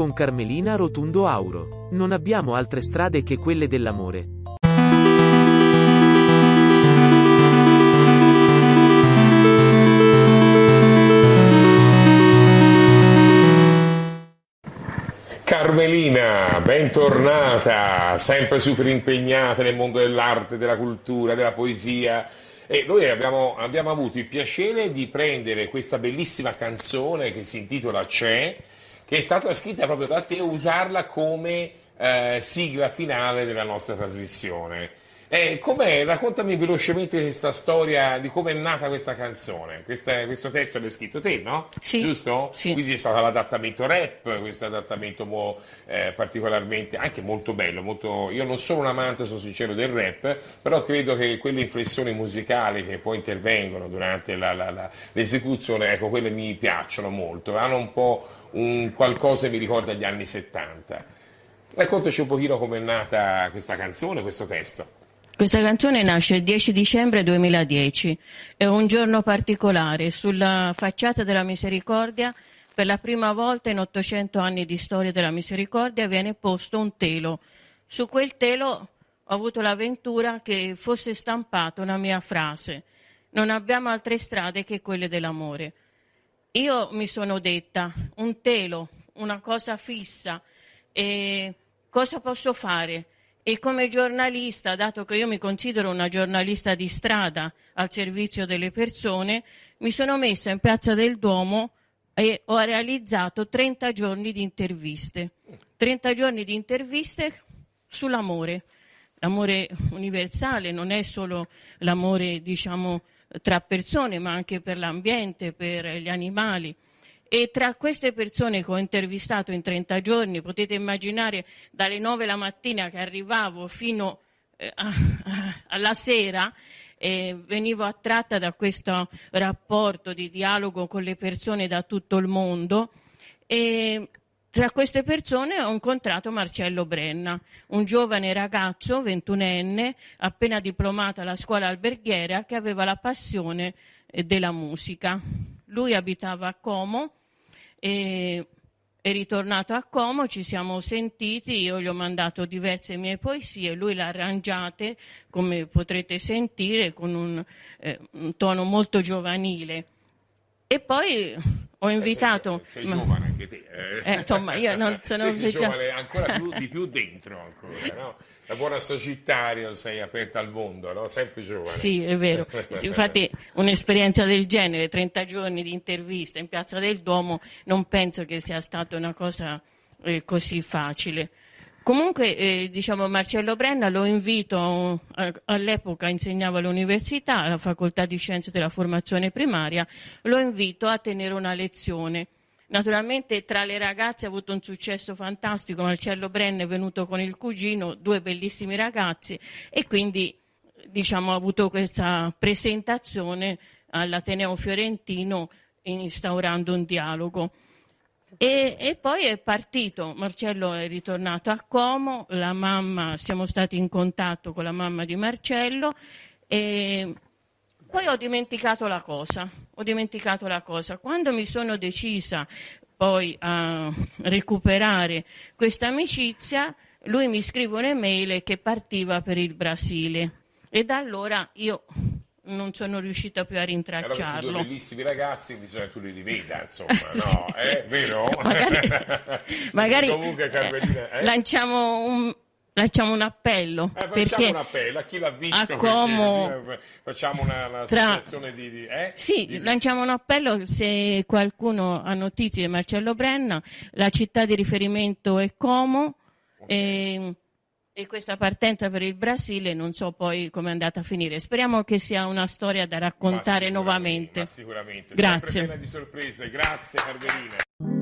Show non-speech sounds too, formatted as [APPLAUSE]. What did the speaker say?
con Carmelina Rotundo Auro. Non abbiamo altre strade che quelle dell'amore. Carmelina, bentornata, sempre super impegnata nel mondo dell'arte, della cultura, della poesia. E noi abbiamo, abbiamo avuto il piacere di prendere questa bellissima canzone che si intitola C'è, che è stata scritta proprio da te, usarla come eh, sigla finale della nostra trasmissione. Eh, com'è? Raccontami velocemente questa storia di come è nata questa canzone. Questa, questo testo l'hai scritto te, no? Sì. Giusto? Sì. Quindi è stato l'adattamento rap, questo adattamento mo, eh, particolarmente, anche molto bello. Molto... Io non sono un amante, sono sincero, del rap, però credo che quelle inflessioni musicali che poi intervengono durante la, la, la, l'esecuzione, ecco, quelle mi piacciono molto. Hanno un po' un qualcosa che mi ricorda gli anni 70. Raccontaci un pochino come è nata questa canzone, questo testo. Questa canzone nasce il 10 dicembre 2010. È un giorno particolare. Sulla facciata della Misericordia, per la prima volta in 800 anni di storia della Misericordia, viene posto un telo. Su quel telo ho avuto l'avventura che fosse stampata una mia frase. Non abbiamo altre strade che quelle dell'amore. Io mi sono detta, un telo, una cosa fissa, e cosa posso fare? E come giornalista, dato che io mi considero una giornalista di strada al servizio delle persone, mi sono messa in Piazza del Duomo e ho realizzato 30 giorni di interviste. 30 giorni di interviste sull'amore. L'amore universale non è solo l'amore, diciamo, tra persone, ma anche per l'ambiente, per gli animali. E tra queste persone che ho intervistato in 30 giorni, potete immaginare dalle 9 la mattina che arrivavo fino eh, [LAUGHS] alla sera, eh, venivo attratta da questo rapporto di dialogo con le persone da tutto il mondo. E tra queste persone ho incontrato Marcello Brenna, un giovane ragazzo, ventunenne, appena diplomato alla scuola alberghiera, che aveva la passione eh, della musica. Lui abitava a Como e è ritornato a Como, ci siamo sentiti, io gli ho mandato diverse mie poesie, lui le ha arrangiate, come potrete sentire, con un, eh, un tono molto giovanile. E poi ho invitato... Eh, sei, sei, giovane anche te. Eh, insomma, io non [LAUGHS] sono... sei giovane ancora più, [LAUGHS] di più dentro ancora, no? La buona Sagittario sei aperta al mondo, no? Sempre giovane. Sì, è vero. [LAUGHS] Infatti un'esperienza del genere, 30 giorni di intervista in Piazza del Duomo, non penso che sia stata una cosa eh, così facile. Comunque, eh, diciamo, Marcello Brenna lo invito, all'epoca insegnava all'università, alla facoltà di scienze della formazione primaria, lo invito a tenere una lezione. Naturalmente tra le ragazze ha avuto un successo fantastico, Marcello Brenna è venuto con il cugino, due bellissimi ragazzi, e quindi diciamo, ha avuto questa presentazione all'Ateneo Fiorentino instaurando un dialogo. E, e, poi è partito, Marcello è ritornato a Como, mamma, siamo stati in contatto con la mamma di Marcello e poi ho dimenticato la cosa, ho dimenticato la cosa. Quando mi sono decisa poi a recuperare questa amicizia, lui mi scrive un'email che partiva per il Brasile e da allora io non sono riuscita più a rintracciarlo. Allora, due bellissimi ragazzi, bisogna che tu li riveda, insomma, no? [LAUGHS] sì. eh, vero? [LAUGHS] magari, [LAUGHS] magari Comunque, Carmelina, eh? lanciamo un Facciamo un appello. Eh, perché un appello a chi l'ha visto. A Como, perché, facciamo una, una tra, di, di, eh? Sì, di... lanciamo un appello se qualcuno ha notizie di Marcello Brenna. La città di riferimento è Como. Okay. E, e questa partenza per il Brasile non so poi come è andata a finire. Speriamo che sia una storia da raccontare ma nuovamente. Ma sicuramente. Grazie. Sempre piena di sorprese. Grazie Carmelina.